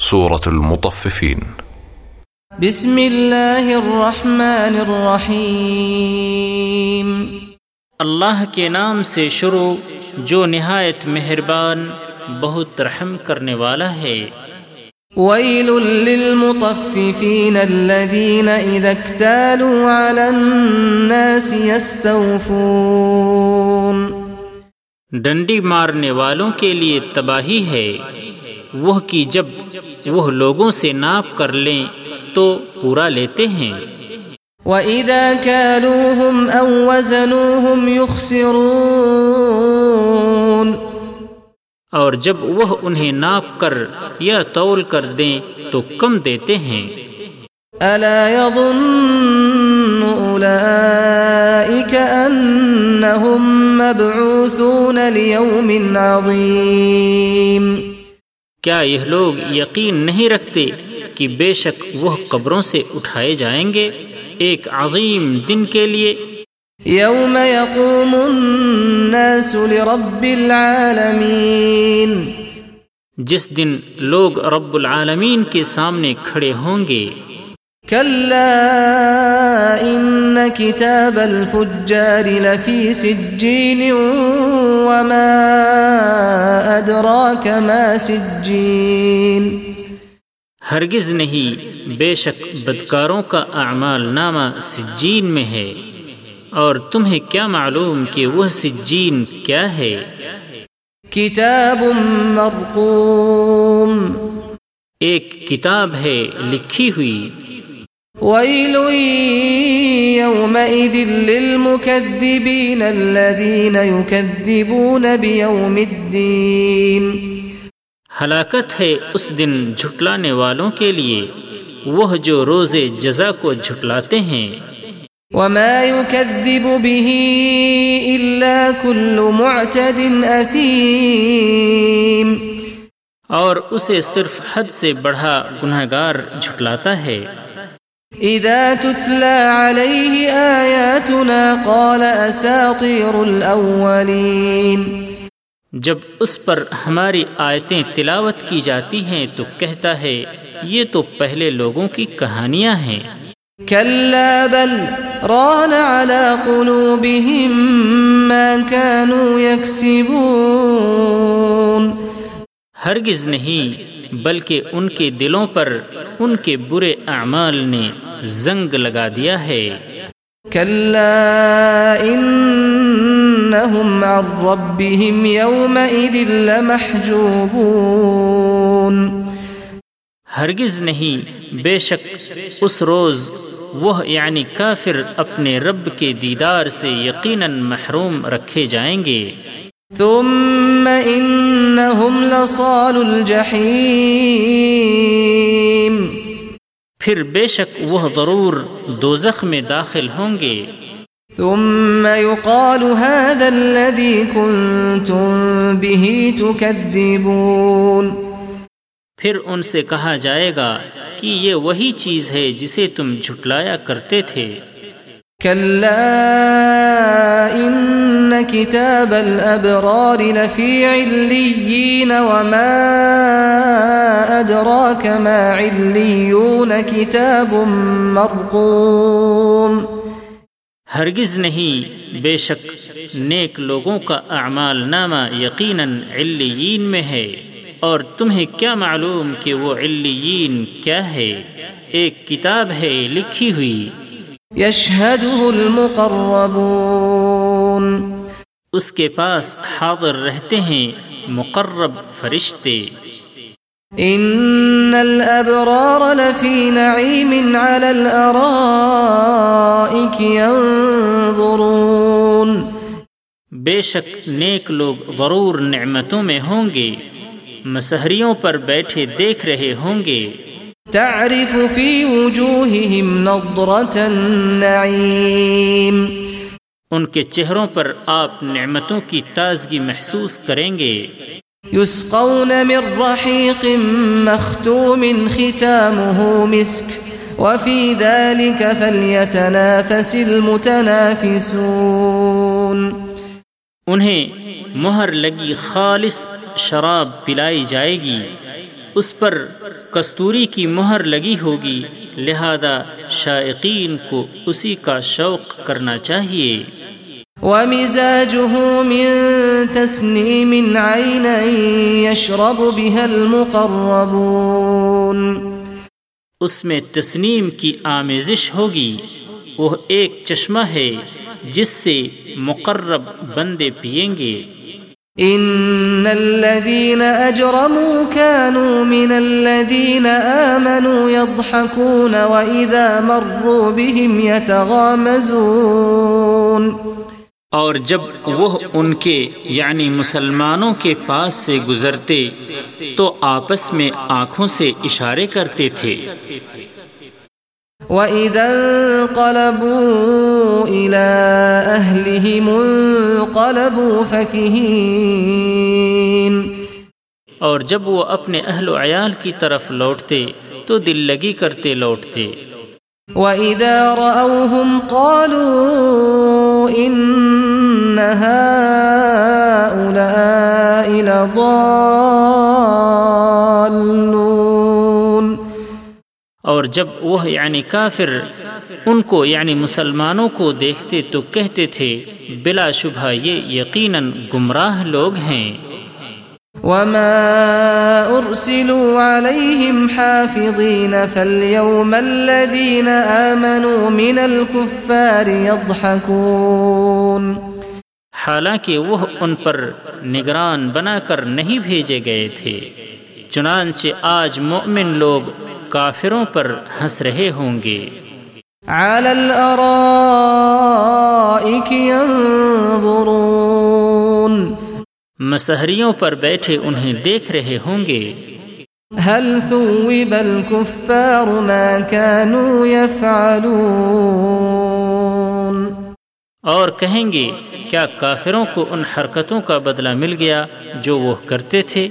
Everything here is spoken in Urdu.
سورة المطففين. بسم الله الرحمن الرحيم اللہ کے نام سے شروع جو نہایت مہربان بہت رحم کرنے والا ہے۔ ويل للمطففين الذين إذا اكتالوا على الناس يستوفون ڈنڈی مارنے والوں کے لیے تباہی ہے۔ وہ کی جب وہ لوگوں سے ناپ کر لیں تو پورا لیتے ہیں۔ وَإِذَا كَالُوهُمْ أَوْ وَزَنُوهُمْ يُخْسِرُونَ اور جب وہ انہیں ناپ کر یا تول کر دیں تو کم دیتے ہیں۔ أَلَا يَظُنُّ أُولَئِكَ أَنَّهُمْ مَبْعُوثُونَ لِيَوْمٍ عَظِيمٍ کیا یہ لوگ یقین نہیں رکھتے کہ بے شک وہ قبروں سے اٹھائے جائیں گے ایک عظیم دن کے لیے؟ يوم يقوم الناس لرب العالمين جس دن لوگ رب العالمین کے سامنے کھڑے ہوں گے كلا إن كتاب الفجار لفي سجين وما أدراك ما سجين ہرگز نہیں بے شک بدکاروں کا اعمال نامہ سجین میں ہے۔ اور تمہیں کیا معلوم کہ وہ سجین کیا ہے؟ كتاب مرقوم۔ ایک کتاب ہے لکھی ہوئی۔ ويل يومئذ للمكذبين الذين يكذبون بيوم الدين ہلاکت ہے اس دن جھٹلانے والوں کے لیے وہ جو روز جزا کو جھٹلاتے ہیں۔ وما يكذب به إلا كل معتد أثيم اور اسے صرف حد سے بڑھا گناہ گار جھٹلاتا ہے۔ إذا تتلى عليه آياتنا قال أساطير الأولين. جب اس پر ہماری آیتیں تلاوت کی جاتی ہیں تو کہتا ہے یہ تو پہلے لوگوں کی کہانیاں ہیں۔ كلا بل ران على قلوبهم ما كانوا يكسبون. ہرگز نہیں بلکہ ان کے دلوں پر ان کے برے اعمال نے زنگ لگا دیا ہے۔ إنهم عن ربهم يومئذ لمحجوبون۔ ہرگز نہیں بے شک اس روز وہ یعنی کافر اپنے رب کے دیدار سے یقیناً محروم رکھے جائیں گے۔ ثم إنهم لصال الجحيم. پھر بے شک وہ ضرور دوزخ میں داخل ہوں گے. ثم يقال هذا الذي كنتم به تكذبون. پھر ان سے کہا جائے گا کہ یہ وہی چیز ہے جسے تم جھٹلایا کرتے تھے. كلا إن كتاب الأبرار لفي عليين وما أدراك ما عليون كتاب مرقوم. ہرگز نہیں بے شک نیک لوگوں کا اعمال نامہ یقیناً علیین میں ہے اور تمہیں کیا معلوم کہ وہ علیین کیا ہے؟ ایک کتاب ہے لکھی ہوئی۔ يشهده المقربون۔ اس کے پاس حاضر رہتے ہیں مقرب فرشتے۔ إن الأبرار لفي نعيم على الأرائك ينظرون۔ بے شک نیک لوگ ضرور نعمتوں میں ہوں گے مسہریوں پر بیٹھے دیکھ رہے ہوں گے۔ تعرف في وجوههم نظرة النعيم۔ ان کے چہروں پر آپ نعمتوں کی تازگی محسوس کریں گے۔ يسقون من رحيق مختوم ختامه مسك وفي ذلك فليتنافس المتنافسون۔ انہیں مہر لگی خالص شراب پلائی جائے گی اس پر کستوری کی مہر لگی ہوگی۔ لہذا شائقین کو اسی کا شوق کرنا چاہیے۔ ومزاجه من تسنيم عينا يشرب بها المقربون۔ اس میں تسنیم کی آمیزش ہوگی۔ وہ ایک چشمہ ہے جس سے مقرب بندے پیئیں گے۔ ان الذين اجرموا كانوا من الذين امنوا يضحكون واذا مروا بهم يتغامزون. اور جب وہ ان کے یعنی مسلمانوں کے پاس سے گزرتے تو آپس میں آنکھوں سے اشارے کرتے تھے۔ وَإِذَا انقلبوا إِلَىٰ أَهْلِهِمُ انقلبوا فَكِهِينَ اور جب وہ اپنے اہل و عیال کی طرف لوٹتے تو دل لگی کرتے لوٹتے۔ وَإِذَا رَأَوْهُمْ قَالُوا اور جب وہ یعنی کافر ان کو یعنی مسلمانوں کو دیکھتے تو کہتے تھے بلا شبہ یہ یقیناً گمراہ لوگ ہیں۔ وما أرسلوا عليهم حافظين فاليوم الذين آمنوا من الكفار يضحكون۔ حالانکہ وہ ان پر نگران بنا کر نہیں بھیجے گئے تھے چنانچہ آج مؤمن لوگ کافروں پر ہنس رہے ہوں گے۔ على الأرائك ينظرون۔ مسہریوں پر بیٹھے انہیں دیکھ رہے ہوں گے۔ هل ثوب الكفار ما كانوا يفعلون۔ اور کہیں گے کیا کافروں کو ان حرکتوں کا بدلہ مل گیا جو وہ کرتے تھے؟